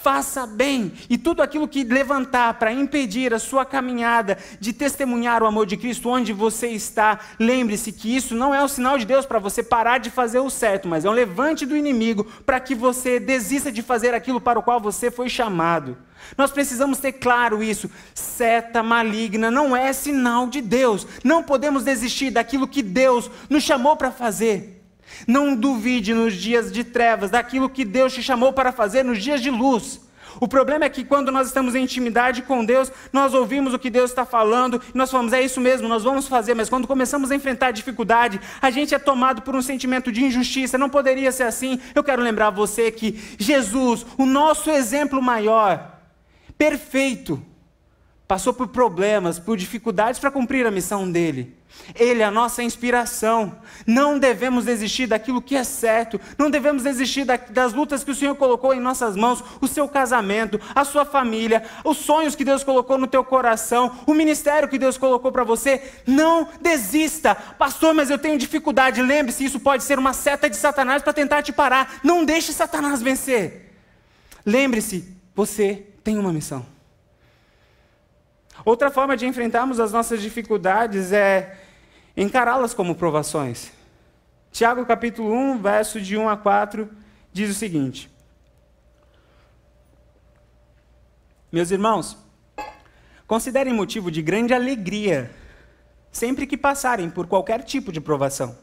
faça bem, e tudo aquilo que levantar para impedir a sua caminhada de testemunhar o amor de Cristo onde você está, lembre-se que isso não é um sinal de Deus para você parar de fazer o certo, mas é um levante do inimigo para que você desista de fazer aquilo para o qual você foi chamado. Nós precisamos ter claro isso. Seta maligna não é sinal de Deus. Não podemos desistir daquilo que Deus nos chamou para fazer. Não duvide nos dias de trevas daquilo que Deus te chamou para fazer nos dias de luz. O problema é que quando nós estamos em intimidade com Deus, nós ouvimos o que Deus está falando e nós falamos, é isso mesmo, nós vamos fazer, mas quando começamos a enfrentar dificuldade, a gente é tomado por um sentimento de injustiça, não poderia ser assim. Eu quero lembrar você que Jesus, o nosso exemplo maior, perfeito, passou por problemas, por dificuldades para cumprir a missão dele. Ele é a nossa inspiração. Não devemos desistir daquilo que é certo. Não devemos desistir das lutas que o Senhor colocou em nossas mãos, o seu casamento, a sua família, os sonhos que Deus colocou no teu coração, o ministério que Deus colocou para você. Não desista. Pastor, mas eu tenho dificuldade. Lembre-se, isso pode ser uma seta de Satanás para tentar te parar. Não deixe Satanás vencer. Lembre-se, você tem uma missão. Outra forma de enfrentarmos as nossas dificuldades é encará-las como provações. Tiago capítulo 1, verso de 1 a 4, diz o seguinte: Meus irmãos, considerem motivo de grande alegria sempre que passarem por qualquer tipo de provação.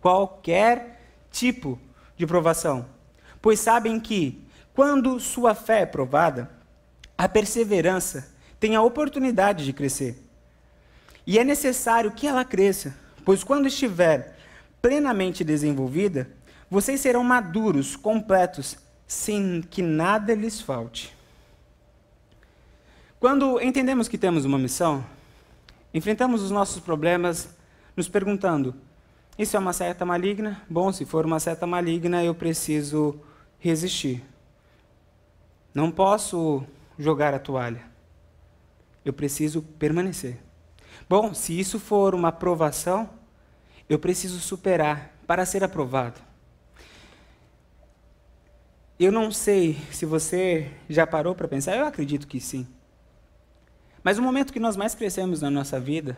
Qualquer tipo de provação. Pois sabem que, quando sua fé é provada, a perseverança tem a oportunidade de crescer. E é necessário que ela cresça, pois quando estiver plenamente desenvolvida, vocês serão maduros, completos, sem que nada lhes falte. Quando entendemos que temos uma missão, enfrentamos os nossos problemas nos perguntando: isso é uma seta maligna? Bom, se for uma seta maligna, eu preciso resistir. Não posso jogar a toalha. Eu preciso permanecer. Bom, se isso for uma aprovação, eu preciso superar para ser aprovado. Eu não sei se você já parou para pensar, eu acredito que sim. Mas o momento que nós mais crescemos na nossa vida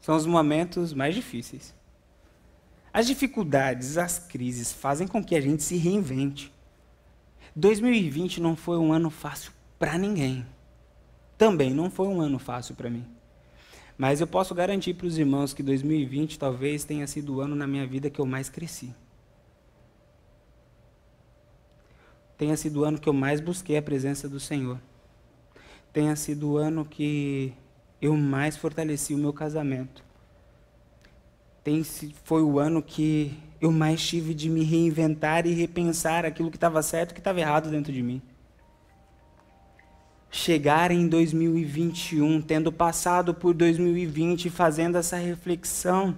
são os momentos mais difíceis. As dificuldades, as crises fazem com que a gente se reinvente. 2020 não foi um ano fácil para ninguém. Também não foi um ano fácil para mim. Mas eu posso garantir para os irmãos que 2020 talvez tenha sido o ano na minha vida que eu mais cresci. Tenha sido o ano que eu mais busquei a presença do Senhor. Tenha sido o ano que eu mais fortaleci o meu casamento. Tem, foi o ano que eu mais tive de me reinventar e repensar aquilo que estava certo e que estava errado dentro de mim chegar em 2021, tendo passado por 2020 fazendo essa reflexão,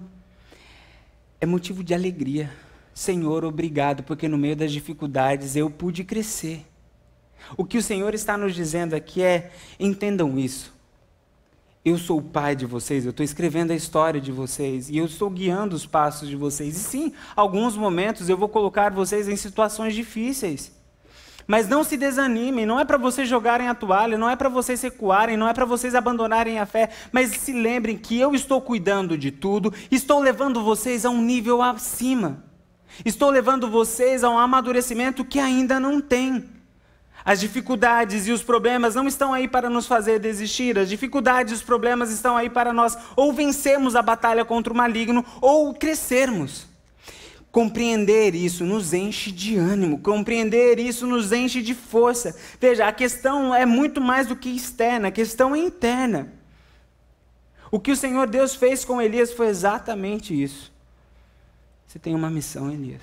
é motivo de alegria. Senhor, obrigado, porque no meio das dificuldades eu pude crescer. O que o Senhor está nos dizendo aqui é: entendam isso. Eu sou o pai de vocês, eu estou escrevendo a história de vocês e eu estou guiando os passos de vocês. E sim, alguns momentos eu vou colocar vocês em situações difíceis. Mas não se desanimem, não é para vocês jogarem a toalha, não é para vocês recuarem, não é para vocês abandonarem a fé, mas se lembrem que eu estou cuidando de tudo, estou levando vocês a um nível acima. Estou levando vocês a um amadurecimento que ainda não tem. As dificuldades e os problemas não estão aí para nos fazer desistir, as dificuldades e os problemas estão aí para nós ou vencermos a batalha contra o maligno ou crescermos. Compreender isso nos enche de ânimo, compreender isso nos enche de força. Veja, a questão é muito mais do que externa, a questão é interna. O que o Senhor Deus fez com Elias foi exatamente isso. Você tem uma missão, Elias.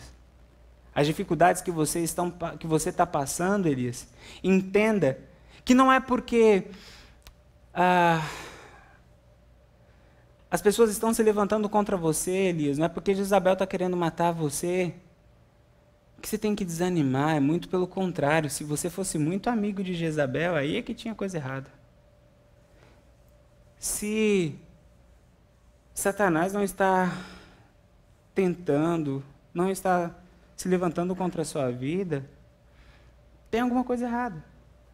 As dificuldades que você estão, que você está passando, Elias, entenda que não é porque ah, as pessoas estão se levantando contra você, Elias. Não é porque Jezabel está querendo matar você que você tem que desanimar. É muito pelo contrário. Se você fosse muito amigo de Jezabel, aí é que tinha coisa errada. Se Satanás não está tentando, não está se levantando contra a sua vida, tem alguma coisa errada.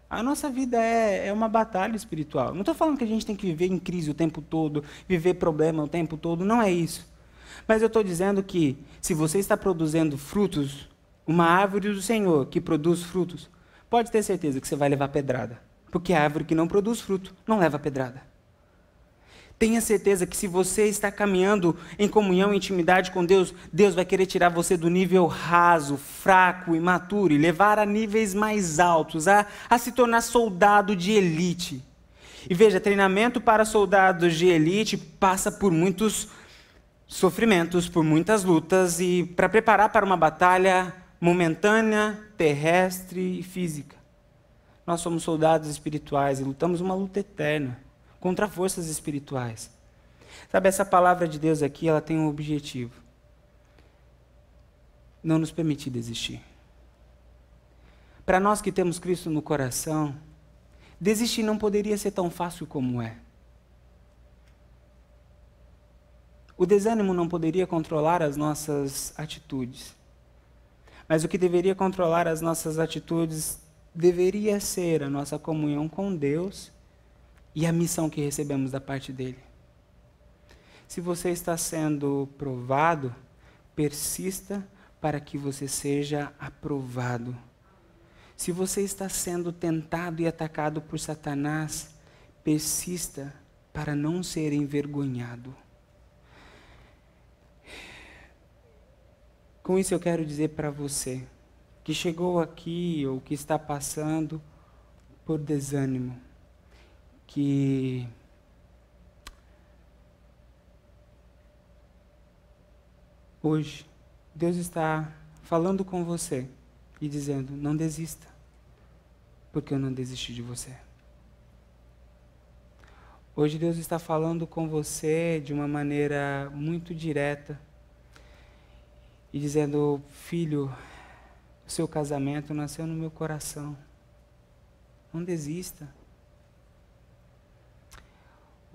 A nossa vida é, é uma batalha espiritual. Não estou falando que a gente tem que viver em crise o tempo todo, viver problema o tempo todo, não é isso. Mas eu estou dizendo que se você está produzindo frutos, uma árvore do Senhor que produz frutos, pode ter certeza que você vai levar pedrada. Porque a árvore que não produz fruto não leva pedrada. Tenha certeza que se você está caminhando em comunhão e intimidade com Deus, Deus vai querer tirar você do nível raso, fraco, imaturo e levar a níveis mais altos, a, a se tornar soldado de elite. E veja, treinamento para soldados de elite passa por muitos sofrimentos, por muitas lutas e para preparar para uma batalha momentânea, terrestre e física. Nós somos soldados espirituais e lutamos uma luta eterna contra forças espirituais. Sabe, essa palavra de Deus aqui, ela tem um objetivo. Não nos permitir desistir. Para nós que temos Cristo no coração, desistir não poderia ser tão fácil como é. O desânimo não poderia controlar as nossas atitudes. Mas o que deveria controlar as nossas atitudes deveria ser a nossa comunhão com Deus e a missão que recebemos da parte dele. Se você está sendo provado, persista para que você seja aprovado. Se você está sendo tentado e atacado por Satanás, persista para não ser envergonhado. Com isso eu quero dizer para você que chegou aqui ou que está passando por desânimo, que hoje Deus está falando com você e dizendo: não desista, porque eu não desisti de você. Hoje Deus está falando com você de uma maneira muito direta e dizendo: Filho, o seu casamento nasceu no meu coração. Não desista.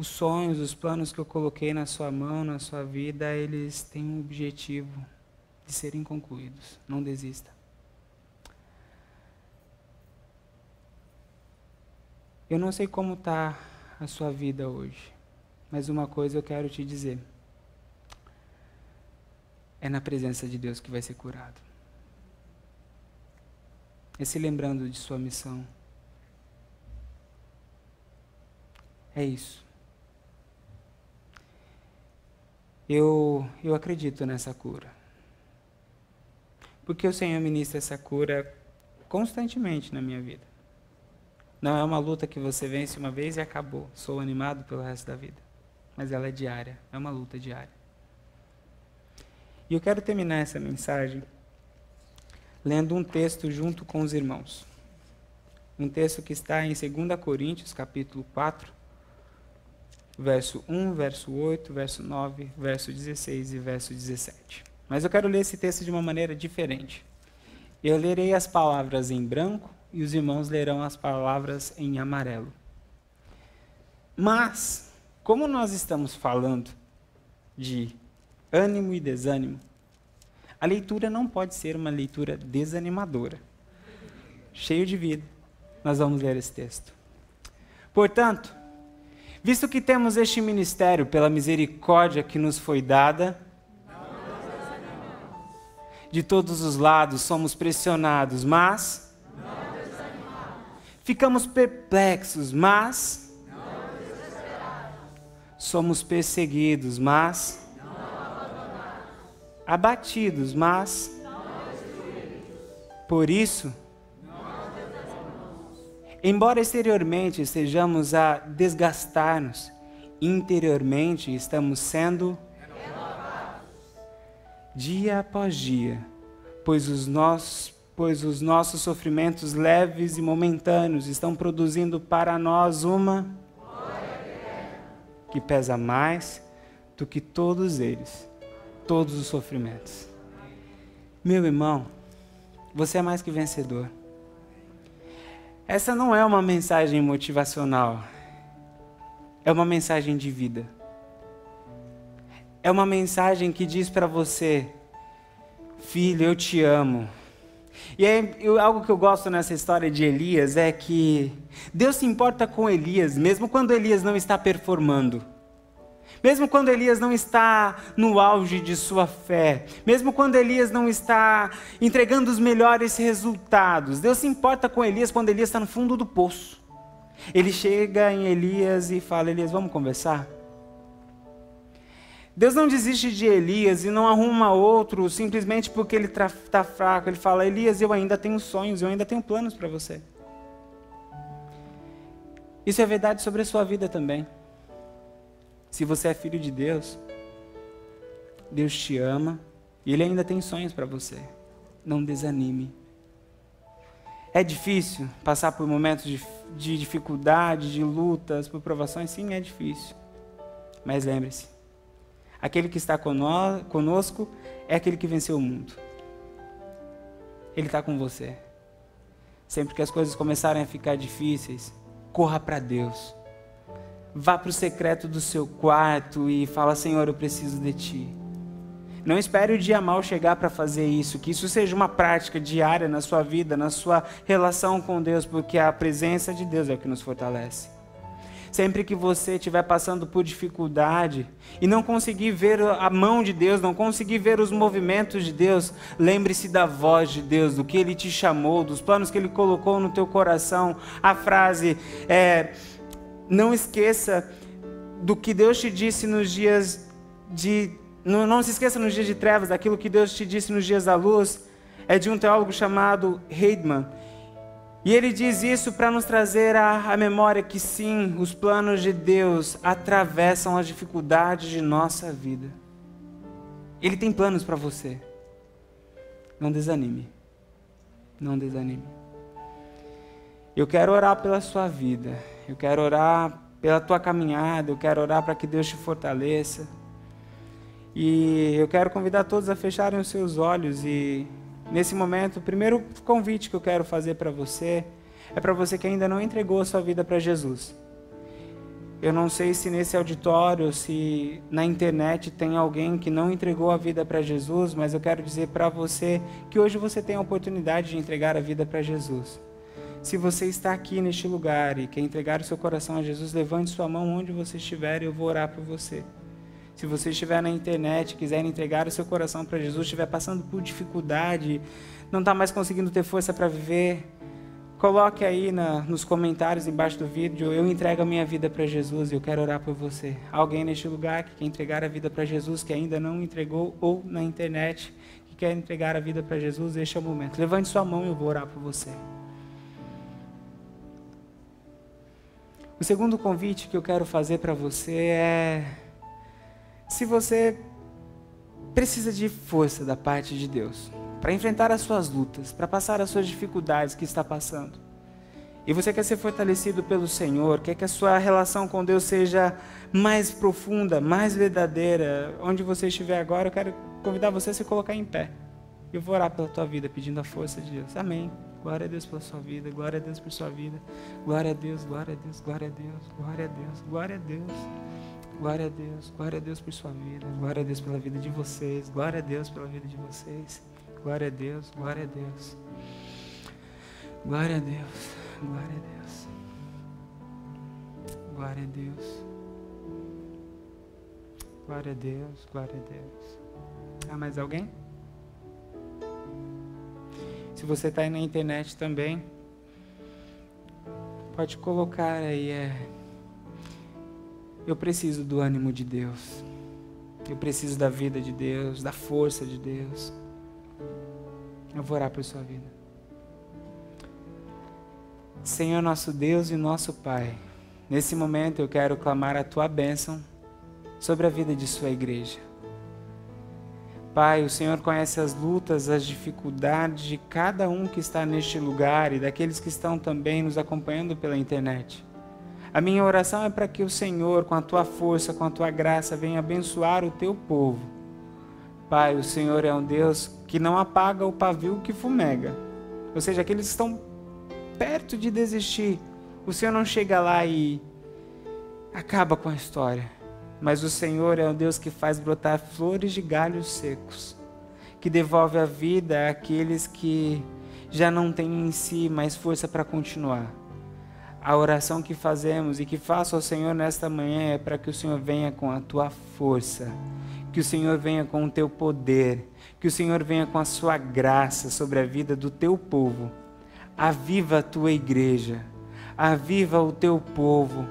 Os sonhos, os planos que eu coloquei na sua mão, na sua vida, eles têm um objetivo de serem concluídos. Não desista. Eu não sei como está a sua vida hoje, mas uma coisa eu quero te dizer. É na presença de Deus que vai ser curado. É se lembrando de sua missão. É isso. Eu, eu acredito nessa cura. Porque o Senhor ministra essa cura constantemente na minha vida. Não é uma luta que você vence uma vez e acabou. Sou animado pelo resto da vida. Mas ela é diária. É uma luta diária. E eu quero terminar essa mensagem lendo um texto junto com os irmãos. Um texto que está em 2 Coríntios, capítulo 4, verso 1, verso 8, verso 9, verso 16 e verso 17. Mas eu quero ler esse texto de uma maneira diferente. Eu lerei as palavras em branco e os irmãos lerão as palavras em amarelo. Mas, como nós estamos falando de ânimo e desânimo, a leitura não pode ser uma leitura desanimadora. Cheio de vida, nós vamos ler esse texto. Portanto, visto que temos este ministério pela misericórdia que nos foi dada, de todos os lados somos pressionados, mas ficamos perplexos, mas somos perseguidos, mas abatidos, mas por isso, embora exteriormente estejamos a desgastar-nos, interiormente estamos sendo dia após dia, pois os nossos pois os nossos sofrimentos leves e momentâneos estão produzindo para nós uma que pesa mais do que todos eles, todos os sofrimentos. Meu irmão, você é mais que vencedor. Essa não é uma mensagem motivacional, é uma mensagem de vida é uma mensagem que diz para você: Filho, eu te amo. E aí, eu, algo que eu gosto nessa história de Elias é que Deus se importa com Elias, mesmo quando Elias não está performando. Mesmo quando Elias não está no auge de sua fé, mesmo quando Elias não está entregando os melhores resultados, Deus se importa com Elias quando Elias está no fundo do poço. Ele chega em Elias e fala: Elias, vamos conversar? Deus não desiste de Elias e não arruma outro simplesmente porque ele está fraco. Ele fala: Elias, eu ainda tenho sonhos, eu ainda tenho planos para você. Isso é verdade sobre a sua vida também. Se você é filho de Deus, Deus te ama e Ele ainda tem sonhos para você. Não desanime. É difícil passar por momentos de, de dificuldade, de lutas, por provações? Sim, é difícil. Mas lembre-se, Aquele que está conosco é aquele que venceu o mundo. Ele está com você. Sempre que as coisas começarem a ficar difíceis, corra para Deus. Vá para o secreto do seu quarto e fala: Senhor, eu preciso de Ti. Não espere o dia mal chegar para fazer isso, que isso seja uma prática diária na sua vida, na sua relação com Deus, porque a presença de Deus é o que nos fortalece. Sempre que você estiver passando por dificuldade e não conseguir ver a mão de Deus, não conseguir ver os movimentos de Deus, lembre-se da voz de Deus, do que Ele te chamou, dos planos que Ele colocou no teu coração. A frase é: não esqueça do que Deus te disse nos dias de. Não, não se esqueça nos dias de trevas daquilo que Deus te disse nos dias da luz. É de um teólogo chamado Heidman. E ele diz isso para nos trazer à, memória que sim, os planos de Deus atravessam as dificuldades de nossa vida. Ele tem planos para você. Não desanime. Não desanime. Eu quero orar pela sua vida. Eu quero orar pela tua caminhada. Eu quero orar para que Deus te fortaleça. E eu quero convidar todos a fecharem os seus olhos e Nesse momento, o primeiro convite que eu quero fazer para você é para você que ainda não entregou a sua vida para Jesus. Eu não sei se nesse auditório, se na internet tem alguém que não entregou a vida para Jesus, mas eu quero dizer para você que hoje você tem a oportunidade de entregar a vida para Jesus. Se você está aqui neste lugar e quer entregar o seu coração a Jesus, levante sua mão onde você estiver e eu vou orar por você. Se você estiver na internet, quiser entregar o seu coração para Jesus, estiver passando por dificuldade, não está mais conseguindo ter força para viver, coloque aí na, nos comentários embaixo do vídeo, eu entrego a minha vida para Jesus e eu quero orar por você. Alguém neste lugar que quer entregar a vida para Jesus, que ainda não entregou, ou na internet, que quer entregar a vida para Jesus, este é o momento. Levante sua mão e eu vou orar por você. O segundo convite que eu quero fazer para você é se você precisa de força da parte de Deus para enfrentar as suas lutas, para passar as suas dificuldades que está passando. E você quer ser fortalecido pelo Senhor, quer que a sua relação com Deus seja mais profunda, mais verdadeira. Onde você estiver agora, eu quero convidar você a se colocar em pé. Eu vou orar pela tua vida, pedindo a força de Deus. Amém. Glória a Deus pela sua vida, glória a Deus por sua vida. Glória a Deus, glória a Deus, glória a Deus, glória a Deus, glória a Deus. Glória a Deus, glória a Deus por sua vida, glória a Deus pela vida de vocês, glória a Deus pela vida de vocês, glória a Deus, glória a Deus, glória a Deus, glória a Deus, glória a Deus, glória a Deus, glória a Deus. Há mais alguém? Se você está aí na internet também, pode colocar aí, é eu preciso do ânimo de Deus. Eu preciso da vida de Deus, da força de Deus. Eu vou orar por sua vida. Senhor nosso Deus e nosso Pai, nesse momento eu quero clamar a tua bênção sobre a vida de sua igreja. Pai, o Senhor conhece as lutas, as dificuldades de cada um que está neste lugar e daqueles que estão também nos acompanhando pela internet. A minha oração é para que o Senhor, com a tua força, com a tua graça, venha abençoar o teu povo. Pai, o Senhor é um Deus que não apaga o pavio que fumega. Ou seja, aqueles que estão perto de desistir, o Senhor não chega lá e acaba com a história. Mas o Senhor é um Deus que faz brotar flores de galhos secos, que devolve a vida àqueles que já não têm em si mais força para continuar a oração que fazemos e que faço ao Senhor nesta manhã é para que o Senhor venha com a tua força, que o Senhor venha com o teu poder, que o Senhor venha com a sua graça sobre a vida do teu povo. Aviva a tua igreja, aviva o teu povo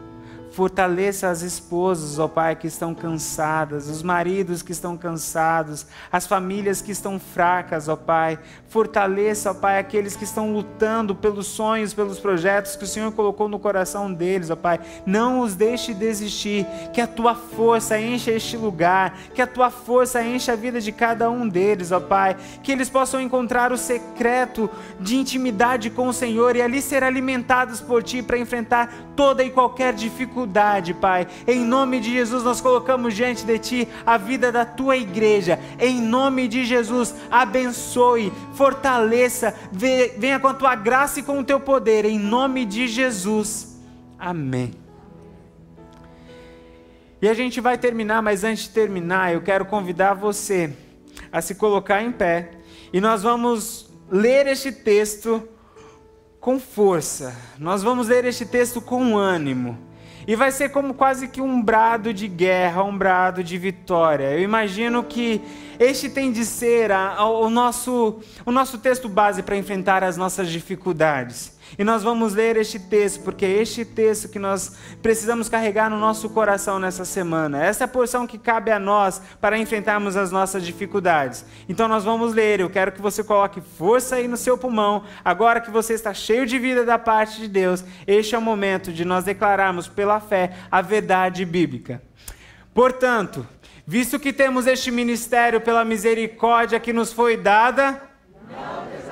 Fortaleça as esposas, ó Pai, que estão cansadas, os maridos que estão cansados, as famílias que estão fracas, ó Pai. Fortaleça, ó Pai, aqueles que estão lutando pelos sonhos, pelos projetos que o Senhor colocou no coração deles, ó Pai. Não os deixe desistir, que a tua força encha este lugar, que a tua força encha a vida de cada um deles, ó Pai. Que eles possam encontrar o secreto de intimidade com o Senhor e ali ser alimentados por Ti para enfrentar toda e qualquer dificuldade dificuldade, Pai. Em nome de Jesus, nós colocamos diante de Ti a vida da Tua igreja. Em nome de Jesus, abençoe, fortaleça, venha com a Tua graça e com o Teu poder. Em nome de Jesus. Amém. E a gente vai terminar, mas antes de terminar, eu quero convidar você a se colocar em pé e nós vamos ler este texto com força. Nós vamos ler este texto com ânimo. E vai ser como quase que um brado de guerra, um brado de vitória. Eu imagino que este tem de ser a, a, o, nosso, o nosso texto base para enfrentar as nossas dificuldades. E nós vamos ler este texto, porque é este texto que nós precisamos carregar no nosso coração nessa semana. Essa é a porção que cabe a nós para enfrentarmos as nossas dificuldades. Então nós vamos ler. Eu quero que você coloque força aí no seu pulmão. Agora que você está cheio de vida da parte de Deus, este é o momento de nós declararmos pela fé a verdade bíblica. Portanto, visto que temos este ministério pela misericórdia que nos foi dada, eu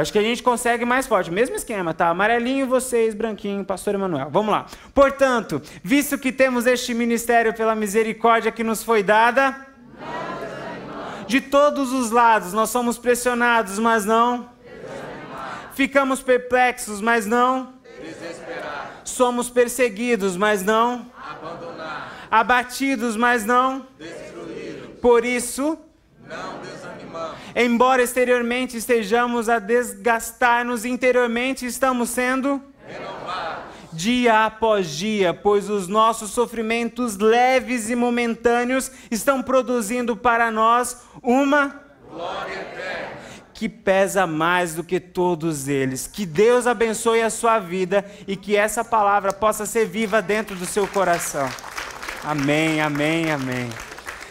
acho que a gente consegue mais forte. Mesmo esquema, tá? Amarelinho vocês, branquinho, pastor Emanuel. Vamos lá. Portanto, visto que temos este ministério pela misericórdia que nos foi dada, de todos os lados nós somos pressionados, mas não ficamos perplexos, mas não somos perseguidos, mas não abatidos, mas não Por isso, não Embora exteriormente estejamos a desgastar-nos, interiormente estamos sendo renovados dia após dia, pois os nossos sofrimentos leves e momentâneos estão produzindo para nós uma glória eterna que pesa mais do que todos eles. Que Deus abençoe a sua vida e que essa palavra possa ser viva dentro do seu coração. Amém, amém, amém.